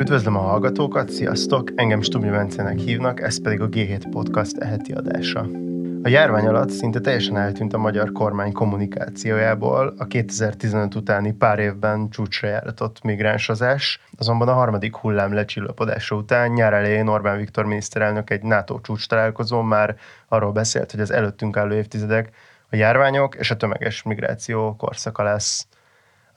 Üdvözlöm a hallgatókat, sziasztok! Engem Stubni Bencenek hívnak, ez pedig a G7 Podcast eheti adása. A járvány alatt szinte teljesen eltűnt a magyar kormány kommunikációjából a 2015 utáni pár évben csúcsra járatott migránsozás, azonban a harmadik hullám lecsillapodása után nyár elején Orbán Viktor miniszterelnök egy NATO csúcs találkozón már arról beszélt, hogy az előttünk álló évtizedek a járványok és a tömeges migráció korszaka lesz.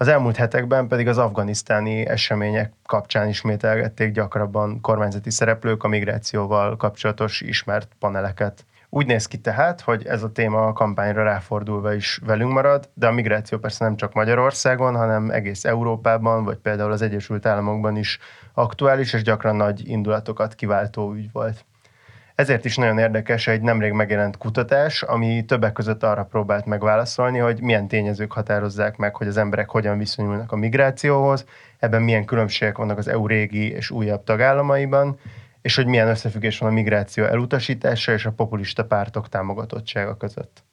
Az elmúlt hetekben pedig az afganisztáni események kapcsán ismételgették gyakrabban kormányzati szereplők a migrációval kapcsolatos ismert paneleket. Úgy néz ki tehát, hogy ez a téma a kampányra ráfordulva is velünk marad, de a migráció persze nem csak Magyarországon, hanem egész Európában, vagy például az Egyesült Államokban is aktuális és gyakran nagy indulatokat kiváltó ügy volt. Ezért is nagyon érdekes egy nemrég megjelent kutatás, ami többek között arra próbált megválaszolni, hogy milyen tényezők határozzák meg, hogy az emberek hogyan viszonyulnak a migrációhoz, ebben milyen különbségek vannak az EU régi és újabb tagállamaiban, és hogy milyen összefüggés van a migráció elutasítása és a populista pártok támogatottsága között.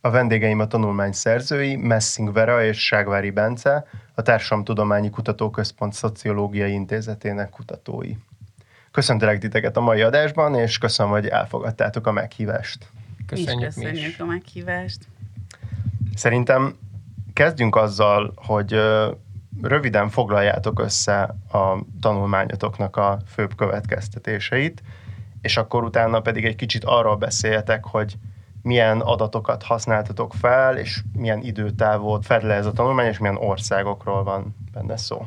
A vendégeim a tanulmány szerzői, Messing Vera és Ságvári Bence, a Társadalomtudományi Kutatóközpont Szociológiai Intézetének kutatói. Köszöntelek titeket a mai adásban, és köszönöm, hogy elfogadtátok a meghívást. Köszönjük, köszönjük mi is. a meghívást. Szerintem kezdjünk azzal, hogy röviden foglaljátok össze a tanulmányotoknak a főbb következtetéseit, és akkor utána pedig egy kicsit arról beszéljetek, hogy milyen adatokat használtatok fel, és milyen időtávot fed le ez a tanulmány, és milyen országokról van benne szó.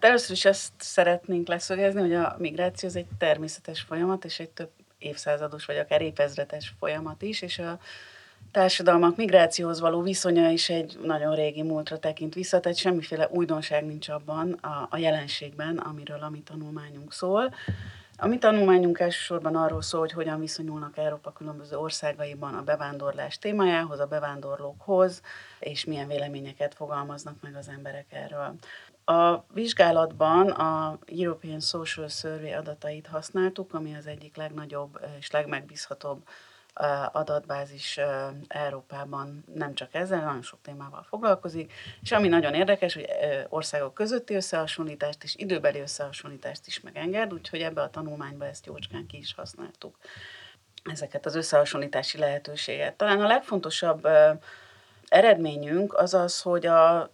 Először is ezt szeretnénk leszögezni, hogy a migráció az egy természetes folyamat, és egy több évszázados, vagy akár évezredes folyamat is, és a társadalmak migrációhoz való viszonya is egy nagyon régi múltra tekint vissza, tehát semmiféle újdonság nincs abban a, a jelenségben, amiről a mi tanulmányunk szól. A mi tanulmányunk elsősorban arról szól, hogy hogyan viszonyulnak Európa különböző országaiban a bevándorlás témájához, a bevándorlókhoz, és milyen véleményeket fogalmaznak meg az emberek erről. A vizsgálatban a European Social Survey adatait használtuk, ami az egyik legnagyobb és legmegbízhatóbb adatbázis Európában. Nem csak ezzel, nagyon sok témával foglalkozik, és ami nagyon érdekes, hogy országok közötti összehasonlítást és időbeli összehasonlítást is megenged, úgyhogy ebbe a tanulmányba ezt jócskán ki is használtuk. Ezeket az összehasonlítási lehetőséget. Talán a legfontosabb eredményünk az az, hogy a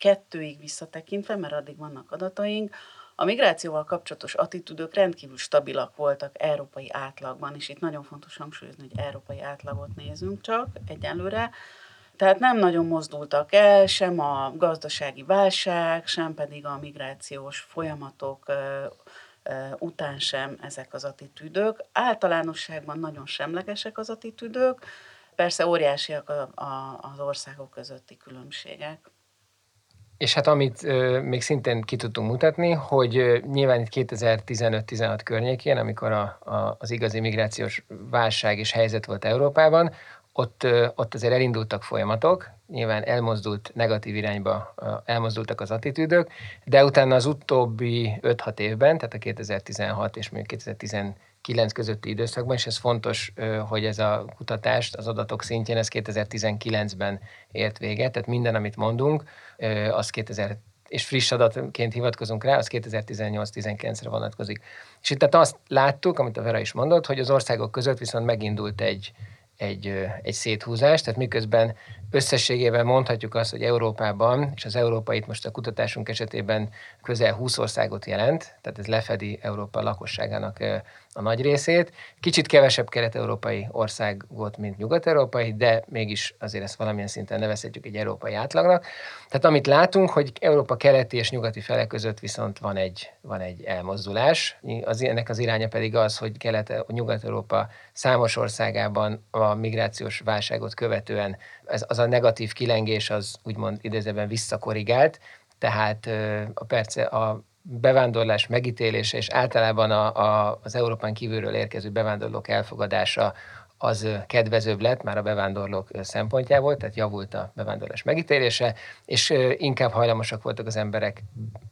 2002-ig visszatekintve, mert addig vannak adataink, a migrációval kapcsolatos attitűdök rendkívül stabilak voltak európai átlagban, és itt nagyon fontos hangsúlyozni, hogy európai átlagot nézünk csak egyelőre. Tehát nem nagyon mozdultak el sem a gazdasági válság, sem pedig a migrációs folyamatok után sem ezek az attitűdök. Általánosságban nagyon semlegesek az attitűdök, persze óriásiak a, az országok közötti különbségek. És hát amit ö, még szintén ki tudtunk mutatni, hogy ö, nyilván itt 2015-16 környékén, amikor a, a, az igazi migrációs válság és helyzet volt Európában, ott, ö, ott azért elindultak folyamatok, nyilván elmozdult negatív irányba, elmozdultak az attitűdök, de utána az utóbbi 5-6 évben, tehát a 2016 és mondjuk 2017 9 közötti időszakban, és ez fontos, hogy ez a kutatást az adatok szintjén, ez 2019-ben ért véget, tehát minden, amit mondunk, az 2000 és friss adatként hivatkozunk rá, az 2018-19-re vonatkozik. És itt tehát azt láttuk, amit a Vera is mondott, hogy az országok között viszont megindult egy, egy, egy széthúzás, tehát miközben összességében mondhatjuk azt, hogy Európában, és az Európait most a kutatásunk esetében közel 20 országot jelent, tehát ez lefedi Európa lakosságának a nagy részét. Kicsit kevesebb kelet-európai ország volt, mint nyugat-európai, de mégis azért ezt valamilyen szinten nevezhetjük egy európai átlagnak. Tehát amit látunk, hogy Európa keleti és nyugati fele között viszont van egy, van egy elmozdulás. Az, ennek az iránya pedig az, hogy kelet, nyugat-európa számos országában a migrációs válságot követően ez, az a negatív kilengés az úgymond idézőben visszakorrigált, tehát a perce, a bevándorlás megítélése és általában a, a, az Európán kívülről érkező bevándorlók elfogadása az kedvezőbb lett már a bevándorlók szempontjából, tehát javult a bevándorlás megítélése, és inkább hajlamosak voltak az emberek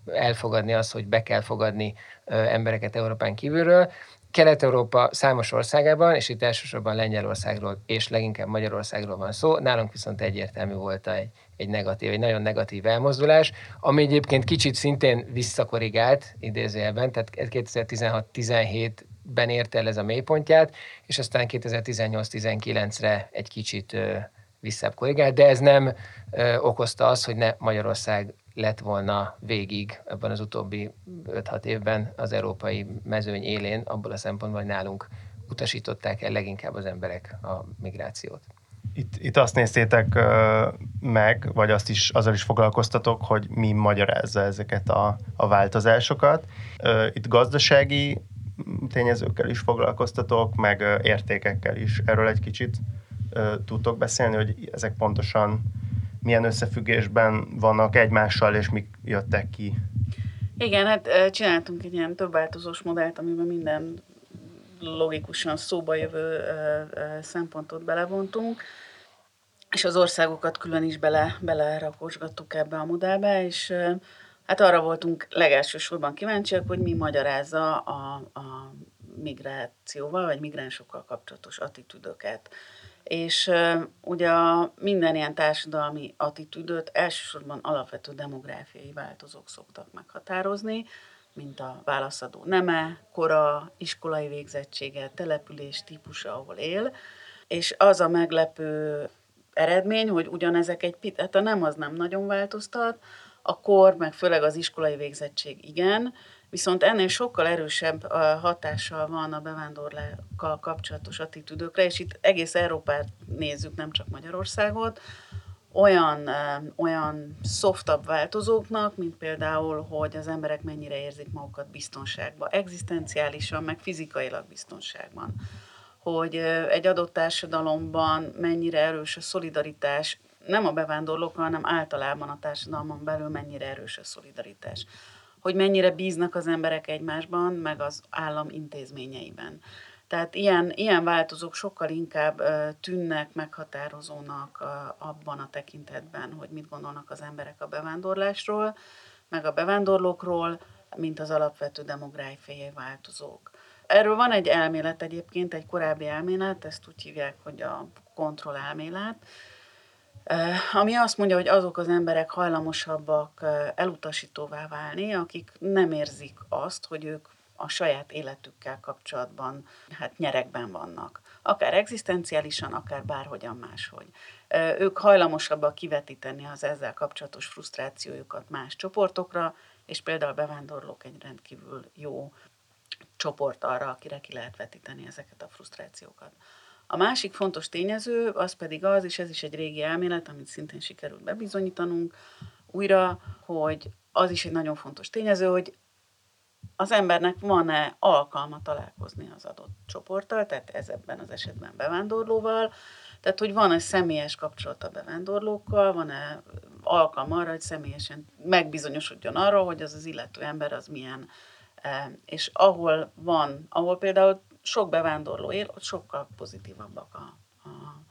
elfogadni azt, hogy be kell fogadni embereket Európán kívülről, Kelet-Európa számos országában, és itt elsősorban Lengyelországról és leginkább Magyarországról van szó, nálunk viszont egyértelmű volt egy, egy negatív, egy nagyon negatív elmozdulás, ami egyébként kicsit szintén visszakorrigált idézőjelben, tehát 2016-17-ben érte el ez a mélypontját, és aztán 2018-19-re egy kicsit visszább korrigált, de ez nem okozta azt, hogy ne Magyarország lett volna végig ebben az utóbbi 5-6 évben az európai mezőny élén, abból a szempontból, hogy nálunk utasították el leginkább az emberek a migrációt. Itt, itt azt néztétek meg, vagy azt is, azzal is foglalkoztatok, hogy mi magyarázza ezeket a, a változásokat. Itt gazdasági tényezőkkel is foglalkoztatok, meg értékekkel is. Erről egy kicsit tudtok beszélni, hogy ezek pontosan milyen összefüggésben vannak egymással, és mik jöttek ki? Igen, hát csináltunk egy ilyen több változós modellt, amiben minden logikusan szóba jövő szempontot belevontunk, és az országokat külön is bele, belerakosgattuk ebbe a modellbe, és hát arra voltunk legelsősorban kíváncsiak, hogy mi magyarázza a, a migrációval, vagy migránsokkal kapcsolatos attitűdöket. És ugye minden ilyen társadalmi attitűdöt elsősorban alapvető demográfiai változók szoktak meghatározni, mint a válaszadó neme, kora, iskolai végzettsége, település típusa, ahol él. És az a meglepő eredmény, hogy ugyanezek egy picit, hát a nem az nem nagyon változtat, a kor, meg főleg az iskolai végzettség igen, viszont ennél sokkal erősebb hatással van a bevándorlákkal kapcsolatos attitűdökre, és itt egész Európát nézzük, nem csak Magyarországot, olyan, olyan softabb változóknak, mint például, hogy az emberek mennyire érzik magukat biztonságban, egzisztenciálisan, meg fizikailag biztonságban. Hogy egy adott társadalomban mennyire erős a szolidaritás, nem a bevándorlókkal, hanem általában a társadalmon belül mennyire erős a szolidaritás hogy mennyire bíznak az emberek egymásban, meg az állam intézményeiben. Tehát ilyen, ilyen változók sokkal inkább tűnnek meghatározónak abban a tekintetben, hogy mit gondolnak az emberek a bevándorlásról, meg a bevándorlókról, mint az alapvető demográfiai változók. Erről van egy elmélet egyébként, egy korábbi elmélet, ezt úgy hívják, hogy a kontrollelmélet, ami azt mondja, hogy azok az emberek hajlamosabbak elutasítóvá válni, akik nem érzik azt, hogy ők a saját életükkel kapcsolatban hát nyerekben vannak. Akár egzisztenciálisan, akár bárhogyan máshogy. Ők hajlamosabbak kivetíteni az ezzel kapcsolatos frusztrációjukat más csoportokra, és például bevándorlók egy rendkívül jó csoport arra, akire ki lehet vetíteni ezeket a frusztrációkat. A másik fontos tényező az pedig az, és ez is egy régi elmélet, amit szintén sikerült bebizonyítanunk újra, hogy az is egy nagyon fontos tényező, hogy az embernek van-e alkalma találkozni az adott csoporttal, tehát ez ebben az esetben bevándorlóval, tehát hogy van-e személyes kapcsolat a bevándorlókkal, van-e alkalma arra, hogy személyesen megbizonyosodjon arról, hogy az az illető ember az milyen. Eh, és ahol van, ahol például sok bevándorló él, ott sokkal pozitívabbak a, a,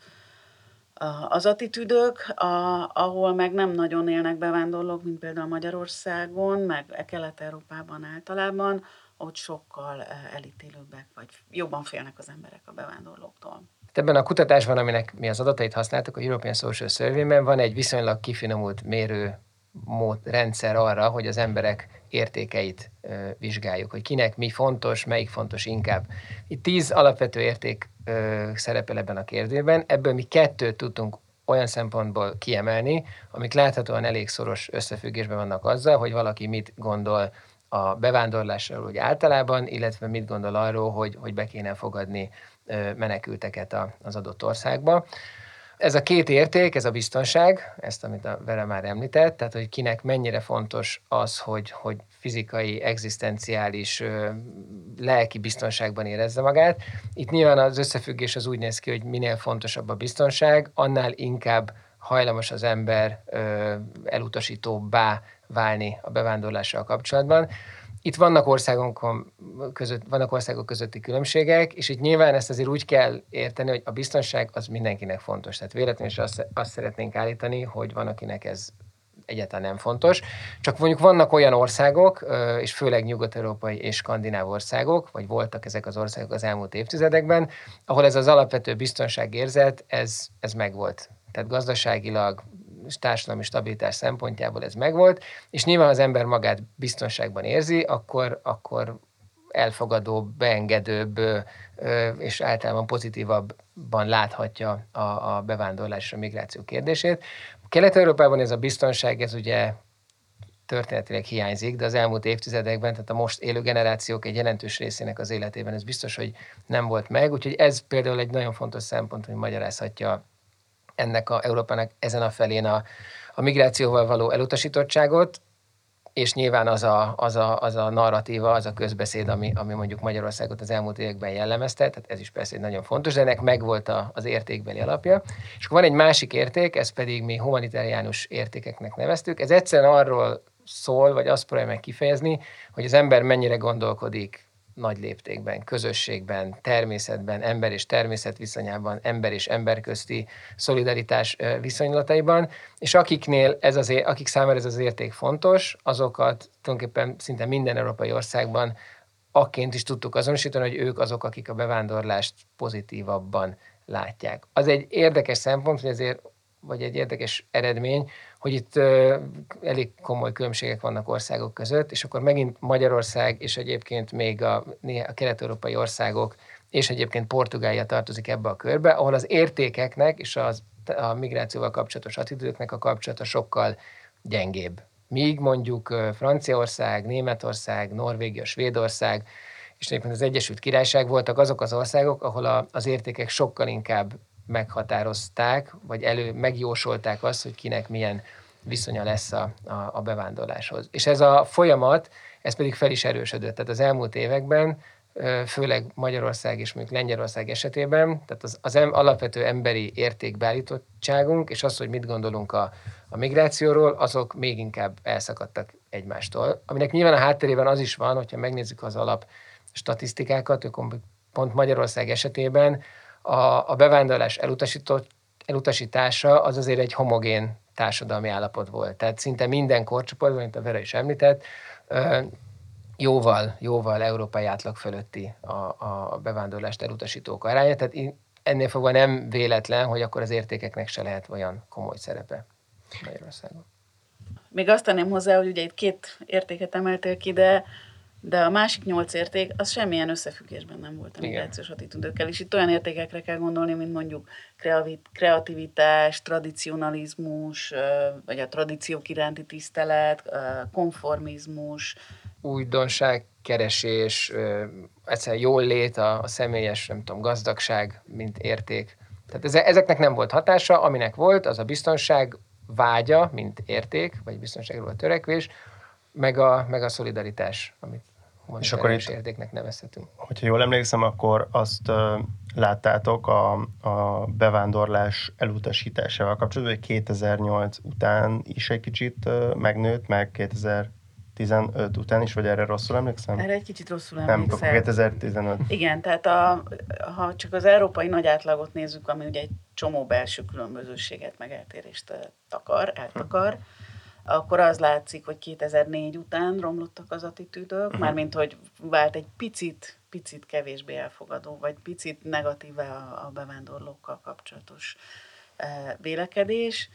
a, az attitűdök, a, ahol meg nem nagyon élnek bevándorlók, mint például Magyarországon, meg Kelet-Európában általában, ott sokkal eh, elítélőbbek, vagy jobban félnek az emberek a bevándorlóktól. Ebben a kutatásban, aminek mi az adatait használtuk, a European Social Survey-ben van egy viszonylag kifinomult mérő mód, rendszer arra, hogy az emberek értékeit ö, vizsgáljuk, hogy kinek mi fontos, melyik fontos inkább. Itt tíz alapvető érték ö, szerepel ebben a kérdőben, ebből mi kettőt tudtunk olyan szempontból kiemelni, amik láthatóan elég szoros összefüggésben vannak azzal, hogy valaki mit gondol a bevándorlásról úgy általában, illetve mit gondol arról, hogy, hogy be kéne fogadni menekülteket az adott országba. Ez a két érték, ez a biztonság, ezt, amit a Vera már említett, tehát hogy kinek mennyire fontos az, hogy, hogy fizikai, egzisztenciális, lelki biztonságban érezze magát. Itt nyilván az összefüggés az úgy néz ki, hogy minél fontosabb a biztonság, annál inkább hajlamos az ember elutasítóbbá válni a bevándorlással kapcsolatban. Itt vannak országok, között, vannak országok közötti különbségek, és itt nyilván ezt azért úgy kell érteni, hogy a biztonság az mindenkinek fontos. Tehát véletlenül is azt, azt szeretnénk állítani, hogy van, akinek ez egyáltalán nem fontos. Csak mondjuk vannak olyan országok, és főleg nyugat-európai és skandináv országok, vagy voltak ezek az országok az elmúlt évtizedekben, ahol ez az alapvető biztonságérzet, ez, ez megvolt. Tehát gazdaságilag, társadalmi stabilitás szempontjából ez megvolt, és nyilván az ember magát biztonságban érzi, akkor, akkor elfogadóbb, beengedőbb és általában pozitívabban láthatja a, a bevándorlás és a migráció kérdését. Kelet-Európában ez a biztonság, ez ugye történetileg hiányzik, de az elmúlt évtizedekben, tehát a most élő generációk egy jelentős részének az életében ez biztos, hogy nem volt meg, úgyhogy ez például egy nagyon fontos szempont, hogy magyarázhatja ennek a Európának ezen a felén a, a migrációval való elutasítottságot, és nyilván az a, az a, az a narratíva, az a közbeszéd, ami, ami mondjuk Magyarországot az elmúlt években jellemezte, tehát ez is persze nagyon fontos, de ennek megvolt a, az értékbeli alapja. És akkor van egy másik érték, ez pedig mi humanitáriánus értékeknek neveztük. Ez egyszerűen arról szól, vagy azt próbálja meg kifejezni, hogy az ember mennyire gondolkodik nagy léptékben, közösségben, természetben, ember és természet viszonyában, ember és ember közti szolidaritás viszonylataiban, és akiknél ez az, akik számára ez az érték fontos, azokat tulajdonképpen szinte minden európai országban akként is tudtuk azonosítani, hogy ők azok, akik a bevándorlást pozitívabban látják. Az egy érdekes szempont, hogy ezért, vagy egy érdekes eredmény, hogy itt elég komoly különbségek vannak országok között, és akkor megint Magyarország, és egyébként még a, a kelet-európai országok, és egyébként Portugália tartozik ebbe a körbe, ahol az értékeknek és az, a migrációval kapcsolatos attitűdöknek a kapcsolata sokkal gyengébb. Míg mondjuk Franciaország, Németország, Norvégia, Svédország, és egyébként az Egyesült Királyság voltak azok az országok, ahol a, az értékek sokkal inkább meghatározták, vagy elő megjósolták azt, hogy kinek milyen viszonya lesz a, a, a bevándorláshoz. És ez a folyamat, ez pedig fel is erősödött. Tehát az elmúlt években, főleg Magyarország és mondjuk Lengyelország esetében, tehát az, az em, alapvető emberi értékbeállítottságunk, és az, hogy mit gondolunk a, a migrációról, azok még inkább elszakadtak egymástól. Aminek nyilván a hátterében az is van, hogyha megnézzük az alap statisztikákat, pont Magyarország esetében a, a bevándorlás elutasított, elutasítása az azért egy homogén társadalmi állapot volt. Tehát szinte minden korcsoportban, mint a Vera is említett, jóval, jóval európai átlag fölötti a, a bevándorlást elutasítók aránya. Tehát ennél fogva nem véletlen, hogy akkor az értékeknek se lehet olyan komoly szerepe Magyarországon. Még azt tenném hozzá, hogy ugye itt két értéket emeltél ki, de de a másik nyolc érték, az semmilyen összefüggésben nem volt a migrációs attitűdökkel, és itt olyan értékekre kell gondolni, mint mondjuk kreativitás, tradicionalizmus, vagy a tradíciók iránti tisztelet, konformizmus. Újdonság, keresés, egyszerűen jól lét, a, a személyes, nem tudom, gazdagság, mint érték. Tehát ezeknek nem volt hatása, aminek volt, az a biztonság vágya, mint érték, vagy biztonságról a törekvés, meg a, meg a szolidaritás, amit és akkor itt, értéknek nevezhetünk. Hogyha jól emlékszem, akkor azt uh, láttátok a, a bevándorlás elutasításával kapcsolatban, hogy 2008 után is egy kicsit uh, megnőtt, meg 2015 után is, vagy erre rosszul emlékszem? Erre egy kicsit rosszul emlékszem. Nem, 2015. Igen, tehát a, ha csak az európai nagy átlagot nézzük, ami ugye egy csomó belső különbözőséget, meg eltérést takar, eltakar, hm akkor az látszik, hogy 2004 után romlottak az attitűdök, uh-huh. mármint, hogy vált egy picit, picit kevésbé elfogadó, vagy picit negatív a, a bevándorlókkal kapcsolatos e, vélekedés.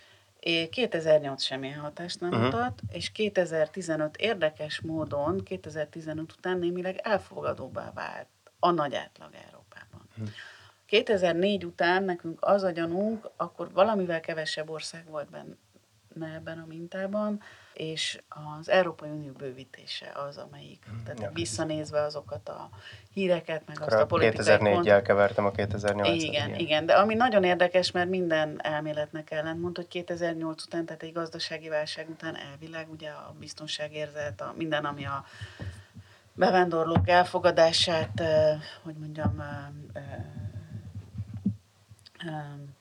2008 semmilyen hatást nem uh-huh. mutat, és 2015 érdekes módon, 2015 után némileg elfogadóbbá vált a nagy átlag Európában. Uh-huh. 2004 után nekünk az a gyanunk, akkor valamivel kevesebb ország volt benne ebben a mintában, és az Európai Unió bővítése az, amelyik, hmm, tehát ja, visszanézve azokat a híreket, meg azt a politikai 2004-jel kevertem a 2008 igen, igen, igen, de ami nagyon érdekes, mert minden elméletnek ellentmond, hogy 2008 után, tehát egy gazdasági válság után elvileg ugye a biztonságérzet, a minden, ami a bevándorlók elfogadását, hogy mondjam,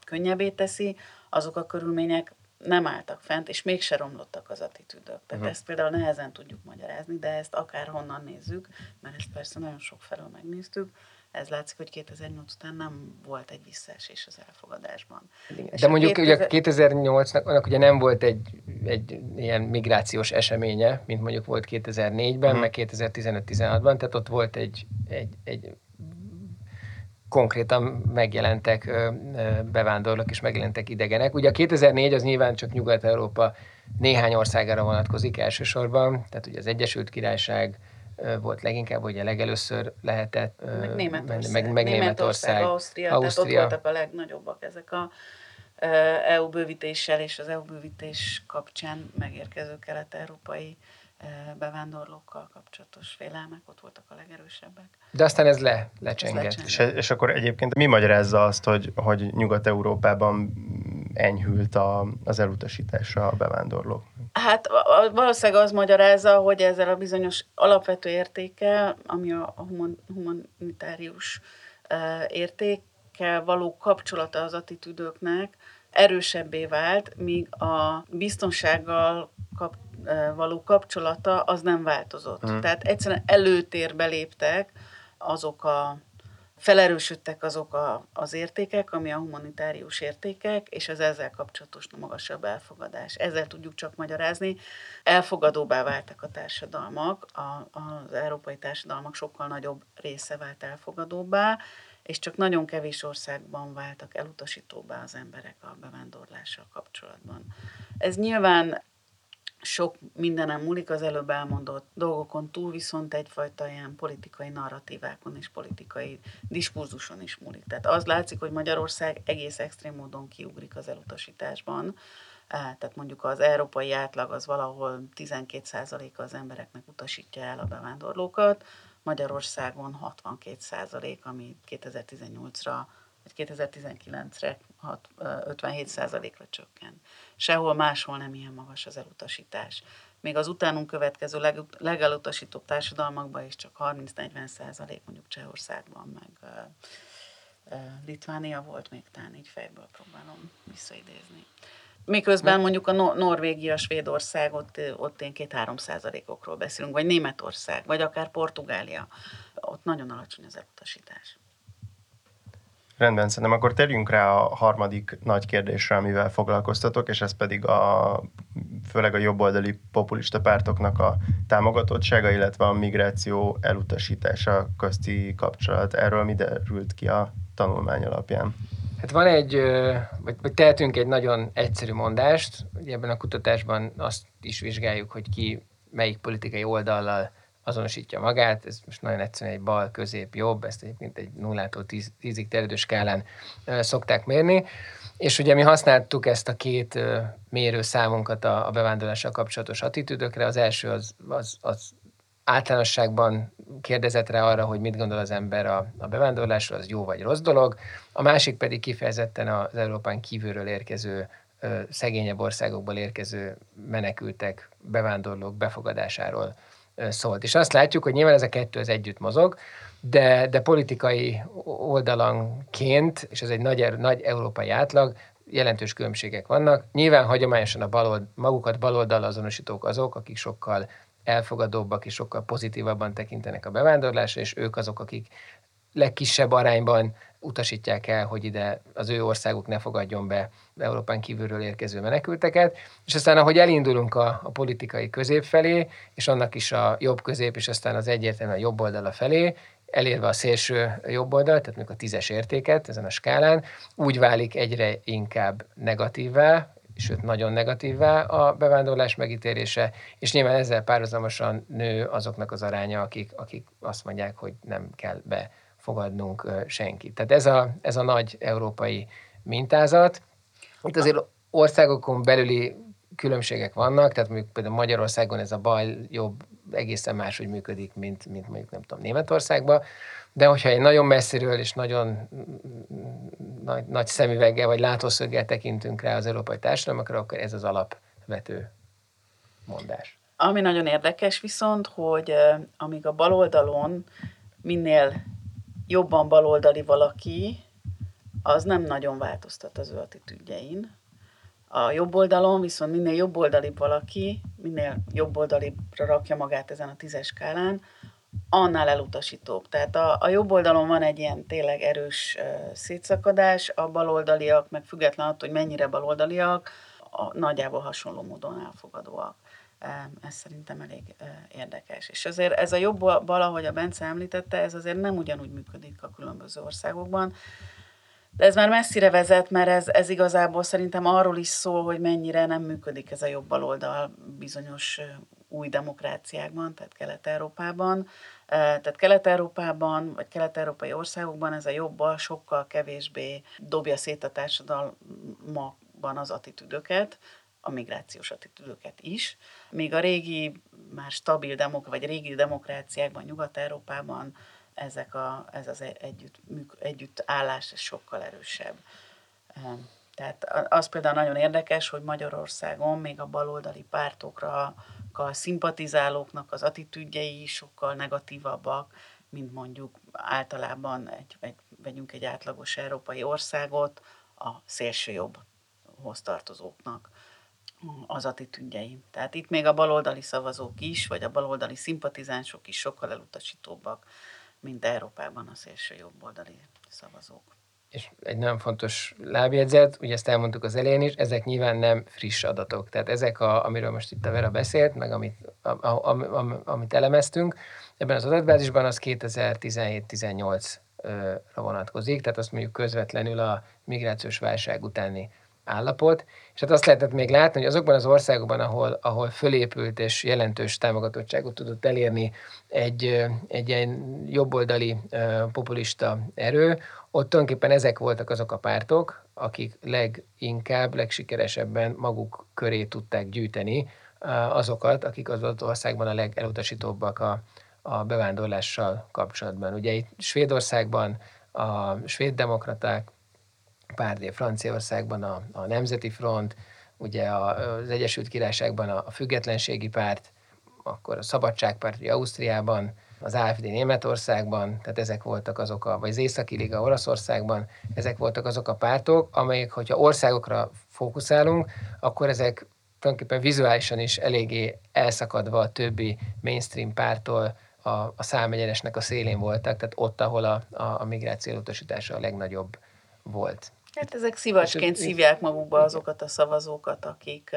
könnyebbé teszi, azok a körülmények nem álltak fent, és mégse romlottak az attitűdök. Tehát uh-huh. ezt például nehezen tudjuk magyarázni, de ezt akárhonnan nézzük, mert ezt persze nagyon sok felől megnéztük, ez látszik, hogy 2008 után nem volt egy visszaesés az elfogadásban. De mondjuk 2000... ugye 2008-nak ugye nem volt egy, egy ilyen migrációs eseménye, mint mondjuk volt 2004-ben, hmm. meg 2015-16-ban, tehát ott volt egy, egy, egy konkrétan megjelentek bevándorlók és megjelentek idegenek. Ugye a 2004 az nyilván csak Nyugat-Európa néhány országára vonatkozik elsősorban, tehát ugye az Egyesült Királyság, volt leginkább, ugye legelőször lehetett meg Németország, meg, meg Németország, Németország Ausztria, Ausztria, tehát ott voltak a legnagyobbak ezek a EU bővítéssel és az EU bővítés kapcsán megérkező kelet-európai bevándorlókkal kapcsolatos félelmek ott voltak a legerősebbek. De aztán ez le, lecsengett. És, és akkor egyébként mi magyarázza azt, hogy, hogy Nyugat-Európában enyhült a, az elutasítása a bevándorlók? Hát valószínűleg az magyarázza, hogy ezzel a bizonyos alapvető értékkel, ami a humanitárius értékkel való kapcsolata az attitűdöknek erősebbé vált, míg a biztonsággal kap, való kapcsolata az nem változott. Hmm. Tehát egyszerűen előtérbe léptek azok a felerősödtek azok a, az értékek, ami a humanitárius értékek, és az ezzel kapcsolatos magasabb elfogadás. Ezzel tudjuk csak magyarázni. Elfogadóbbá váltak a társadalmak, a, az európai társadalmak sokkal nagyobb része vált elfogadóbbá, és csak nagyon kevés országban váltak elutasítóbbá az emberek a bevándorlással kapcsolatban. Ez nyilván sok mindenem múlik, az előbb elmondott dolgokon túl, viszont egyfajta ilyen politikai narratívákon és politikai diskurzuson is múlik. Tehát az látszik, hogy Magyarország egész extrém módon kiugrik az elutasításban. Tehát mondjuk az európai átlag az valahol 12%-a az embereknek utasítja el a bevándorlókat, Magyarországon 62%, ami 2018-ra vagy 2019-re 57%-ra csökken. Sehol máshol nem ilyen magas az elutasítás. Még az utánunk következő leg, legelutasítóbb társadalmakban is csak 30-40 százalék, mondjuk Csehországban, meg Litvánia volt még talán így fejből próbálom visszaidézni. Miközben mondjuk a Norvégia, Svédország, ott, ott én két-három százalékokról beszélünk, vagy Németország, vagy akár Portugália, ott nagyon alacsony az elutasítás. Rendben, szerintem akkor térjünk rá a harmadik nagy kérdésre, amivel foglalkoztatok, és ez pedig a, főleg a jobboldali populista pártoknak a támogatottsága, illetve a migráció elutasítása közti kapcsolat. Erről mi derült ki a tanulmány alapján? Hát van egy, vagy, vagy tehetünk egy nagyon egyszerű mondást, ugye ebben a kutatásban azt is vizsgáljuk, hogy ki melyik politikai oldallal azonosítja magát, ez most nagyon egyszerűen egy bal, közép, jobb, ezt egyébként egy nullától tíz, tízig terjedő skálán szokták mérni, és ugye mi használtuk ezt a két mérő számunkat a, a bevándorlással kapcsolatos attitűdökre. Az első az, az, az általánosságban kérdezett rá arra, hogy mit gondol az ember a, a bevándorlásról, az jó vagy rossz dolog. A másik pedig kifejezetten az Európán kívülről érkező szegényebb országokból érkező menekültek, bevándorlók befogadásáról szólt. És azt látjuk, hogy nyilván ez a kettő az együtt mozog, de, de politikai oldalanként, és ez egy nagy, nagy európai átlag, jelentős különbségek vannak. Nyilván hagyományosan a balold, magukat baloldal azonosítók azok, akik sokkal elfogadóbbak és sokkal pozitívabban tekintenek a bevándorlásra, és ők azok, akik legkisebb arányban utasítják el, hogy ide az ő országuk ne fogadjon be Európán kívülről érkező menekülteket, és aztán ahogy elindulunk a, a politikai közép felé, és annak is a jobb közép, és aztán az egyértelműen a jobb oldala felé, elérve a szélső jobb oldal, tehát még a tízes értéket ezen a skálán, úgy válik egyre inkább negatívvá, sőt nagyon negatívvá a bevándorlás megítélése, és nyilván ezzel párhuzamosan nő azoknak az aránya, akik, akik azt mondják, hogy nem kell be fogadnunk senkit. Tehát ez a, ez a nagy európai mintázat. Itt azért országokon belüli különbségek vannak, tehát mondjuk például Magyarországon ez a bal jobb egészen máshogy működik, mint, mint mondjuk nem tudom Németországban, de hogyha egy nagyon messziről és nagyon nagy, nagy szemüveggel vagy látószöggel tekintünk rá az európai társadalmakra, akkor ez az alapvető mondás. Ami nagyon érdekes viszont, hogy amíg a baloldalon minél jobban baloldali valaki, az nem nagyon változtat az ő attitűdjein. A jobb oldalon viszont minél jobb oldalibb valaki, minél jobb oldalibbra rakja magát ezen a tízes skálán, annál elutasítóbb. Tehát a, a jobb oldalon van egy ilyen tényleg erős uh, szétszakadás, a baloldaliak, meg független attól, hogy mennyire baloldaliak, a, nagyjából hasonló módon elfogadóak. Ez szerintem elég érdekes. És azért ez a jobb bal, ahogy a Bence említette, ez azért nem ugyanúgy működik a különböző országokban. De ez már messzire vezet, mert ez, ez igazából szerintem arról is szól, hogy mennyire nem működik ez a jobb baloldal bizonyos új demokráciákban, tehát Kelet-Európában. Tehát Kelet-Európában, vagy kelet-európai országokban ez a jobb sokkal kevésbé dobja szét a társadalmakban az attitűdöket, a migrációs attitűdöket is. Még a régi, már stabil demok, vagy régi demokráciákban, Nyugat-Európában ezek a, ez az együtt, együtt állás sokkal erősebb. Tehát az például nagyon érdekes, hogy Magyarországon még a baloldali pártokra a szimpatizálóknak az attitűdjei sokkal negatívabbak, mint mondjuk általában egy, egy, vegyünk egy átlagos európai országot, a szélső jobbhoz tartozóknak az attitűdjei. Tehát itt még a baloldali szavazók is, vagy a baloldali szimpatizánsok is sokkal elutasítóbbak, mint Európában a szélső jobboldali szavazók. És egy nagyon fontos lábjegyzet, ugye ezt elmondtuk az elején is, ezek nyilván nem friss adatok. Tehát ezek, a, amiről most itt a Vera beszélt, meg amit, a, a, a, amit elemeztünk, ebben az adatbázisban az 2017-18-ra vonatkozik, tehát azt mondjuk közvetlenül a migrációs válság utáni állapot, és hát azt lehetett még látni, hogy azokban az országokban, ahol, ahol fölépült és jelentős támogatottságot tudott elérni egy, egy ilyen jobboldali populista erő, ott tulajdonképpen ezek voltak azok a pártok, akik leginkább, legsikeresebben maguk köré tudták gyűjteni azokat, akik az ott országban a legelutasítóbbak a, a bevándorlással kapcsolatban. Ugye itt Svédországban a svéd demokraták, párt, Franciaországban a, a Nemzeti Front, ugye az Egyesült Királyságban a, a Függetlenségi Párt, akkor a Szabadságpárt ugye Ausztriában, az AFD Németországban, tehát ezek voltak azok a, vagy az Északi Liga Oroszországban, ezek voltak azok a pártok, amelyek, hogyha országokra fókuszálunk, akkor ezek tulajdonképpen vizuálisan is eléggé elszakadva a többi mainstream pártól a, a számegyenesnek a szélén voltak, tehát ott, ahol a, a, a migráció utasítása a legnagyobb volt. Hát ezek szivacsként szívják magukba azokat a szavazókat, akik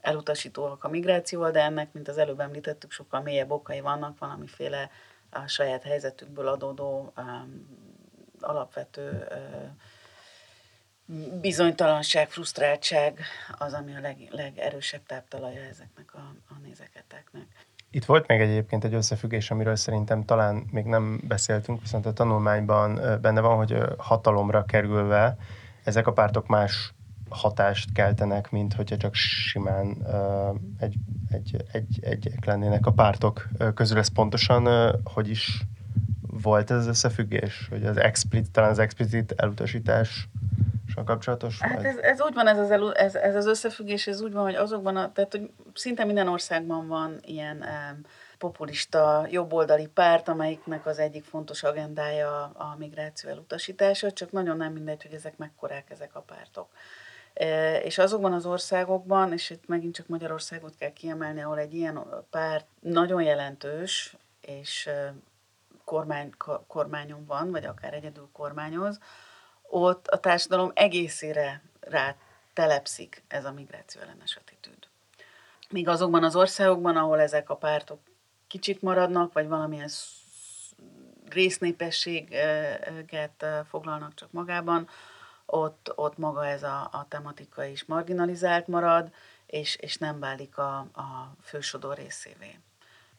elutasítóak a migrációval, de ennek, mint az előbb említettük, sokkal mélyebb okai vannak, valamiféle a saját helyzetükből adódó um, alapvető uh, bizonytalanság, frusztráltság az, ami a leg, legerősebb táptalaja ezeknek a, a nézeketeknek. Itt volt még egyébként egy összefüggés, amiről szerintem talán még nem beszéltünk, viszont a tanulmányban benne van, hogy hatalomra kerülve ezek a pártok más hatást keltenek, mint hogyha csak simán egy, egy, egy, egyek lennének a pártok közül. Ez pontosan hogy is volt ez az összefüggés? Hogy az explicit, talán az explicit elutasítás kapcsolatos? Hát ez, ez, úgy van, ez az, elu, ez, ez az összefüggés, ez úgy van, hogy azokban, a, tehát hogy szinte minden országban van ilyen um, populista jobboldali párt, amelyiknek az egyik fontos agendája a migráció elutasítása, csak nagyon nem mindegy, hogy ezek mekkorák ezek a pártok. E, és azokban az országokban, és itt megint csak Magyarországot kell kiemelni, ahol egy ilyen párt nagyon jelentős, és kormány, kormányon van, vagy akár egyedül kormányoz, ott a társadalom egészére rá telepszik ez a migráció ellenes attitűd. Míg azokban az országokban, ahol ezek a pártok kicsit maradnak, vagy valamilyen résznépességet foglalnak csak magában, ott, ott maga ez a, a tematika is marginalizált marad, és, és nem válik a, a fősodor részévé.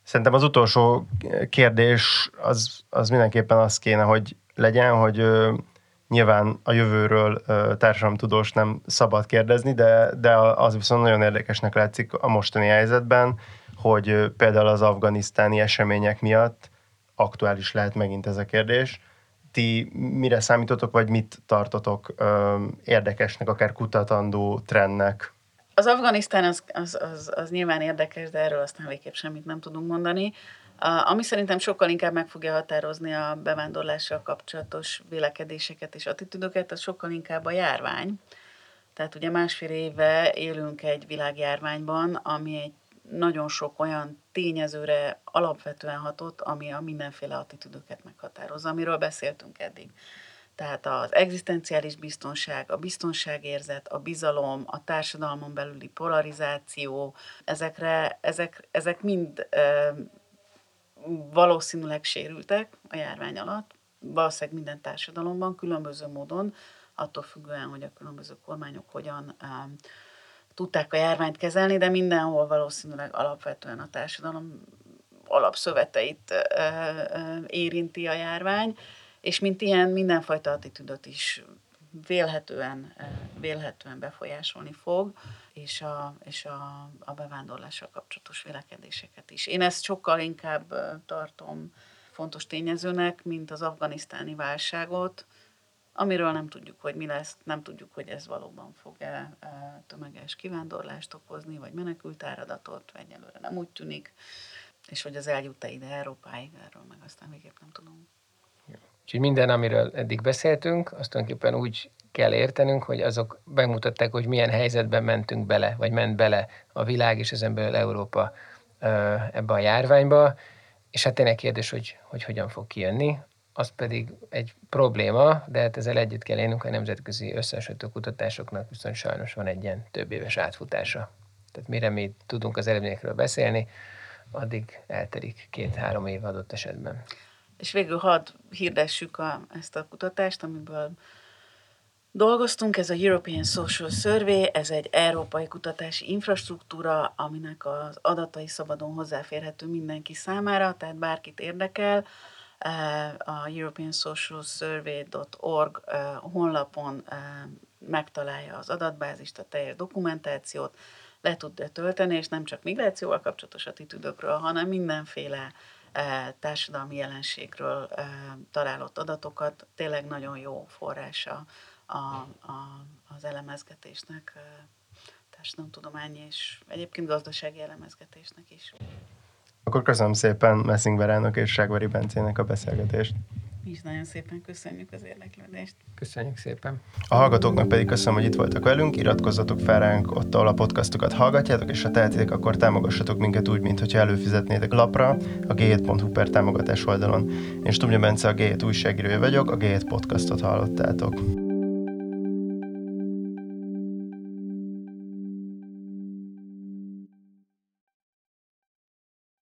Szerintem az utolsó kérdés az, az mindenképpen az kéne, hogy legyen, hogy nyilván a jövőről társadalomtudós nem szabad kérdezni, de, de az viszont nagyon érdekesnek látszik a mostani helyzetben, hogy például az afganisztáni események miatt aktuális lehet megint ez a kérdés. Ti mire számítotok, vagy mit tartotok ö, érdekesnek, akár kutatandó trendnek? Az Afganisztán az, az, az, az nyilván érdekes, de erről aztán végképp semmit nem tudunk mondani. Ami szerintem sokkal inkább meg fogja határozni a bevándorlással kapcsolatos vélekedéseket és attitűdöket, az sokkal inkább a járvány, Tehát ugye másfél éve élünk egy világjárványban, ami egy nagyon sok olyan tényezőre alapvetően hatott, ami a mindenféle attitűdöket meghatározza, amiről beszéltünk eddig. Tehát az egzisztenciális biztonság, a biztonságérzet, a bizalom, a társadalmon belüli polarizáció, ezekre, ezek, ezek mind valószínűleg sérültek a járvány alatt, valószínűleg minden társadalomban, különböző módon, attól függően, hogy a különböző kormányok hogyan e, tudták a járványt kezelni, de mindenhol valószínűleg alapvetően a társadalom alapszöveteit e, e, érinti a járvány, és mint ilyen mindenfajta attitűdöt is vélhetően, vélhetően befolyásolni fog, és a, és a, a bevándorlással kapcsolatos vélekedéseket is. Én ezt sokkal inkább tartom fontos tényezőnek, mint az afganisztáni válságot, amiről nem tudjuk, hogy mi lesz, nem tudjuk, hogy ez valóban fog-e tömeges kivándorlást okozni, vagy menekült áradatot, vagy egyelőre nem úgy tűnik, és hogy az eljut-e ide Európáig, erről meg aztán végképp nem tudunk. Úgyhogy minden, amiről eddig beszéltünk, azt tulajdonképpen úgy kell értenünk, hogy azok bemutatták, hogy milyen helyzetben mentünk bele, vagy ment bele a világ és ezen belül Európa ebbe a járványba, és hát tényleg kérdés, hogy, hogy hogyan fog kijönni, az pedig egy probléma, de hát ezzel együtt kell élnünk, a nemzetközi összehasonlító kutatásoknak viszont sajnos van egy ilyen több éves átfutása. Tehát mire mi tudunk az eredményekről beszélni, addig eltelik két-három év adott esetben. És végül hadd hirdessük a, ezt a kutatást, amiből dolgoztunk. Ez a European Social Survey, ez egy európai kutatási infrastruktúra, aminek az adatai szabadon hozzáférhető mindenki számára, tehát bárkit érdekel. Eh, a European Social Survey.org eh, honlapon eh, megtalálja az adatbázist, a teljes dokumentációt, le tudja tölteni, és nem csak migrációval kapcsolatos attitűdökről, hanem mindenféle társadalmi jelenségről e, találott adatokat tényleg nagyon jó forrása a, a, az elemezgetésnek, e, társadalomtudományi és egyébként gazdasági elemezgetésnek is. Akkor köszönöm szépen Messing Verának és Ságvari Bencének a beszélgetést. Mi is nagyon szépen köszönjük az érdeklődést. Köszönjük szépen. A hallgatóknak pedig köszönöm, hogy itt voltak velünk, iratkozzatok fel ránk ott, ahol a podcastokat hallgatjátok, és ha tehetitek, akkor támogassatok minket úgy, mint előfizetnétek lapra a g7.hu per támogatás oldalon. Én Stumja Bence, a G7 újságírója vagyok, a G7 podcastot hallottátok.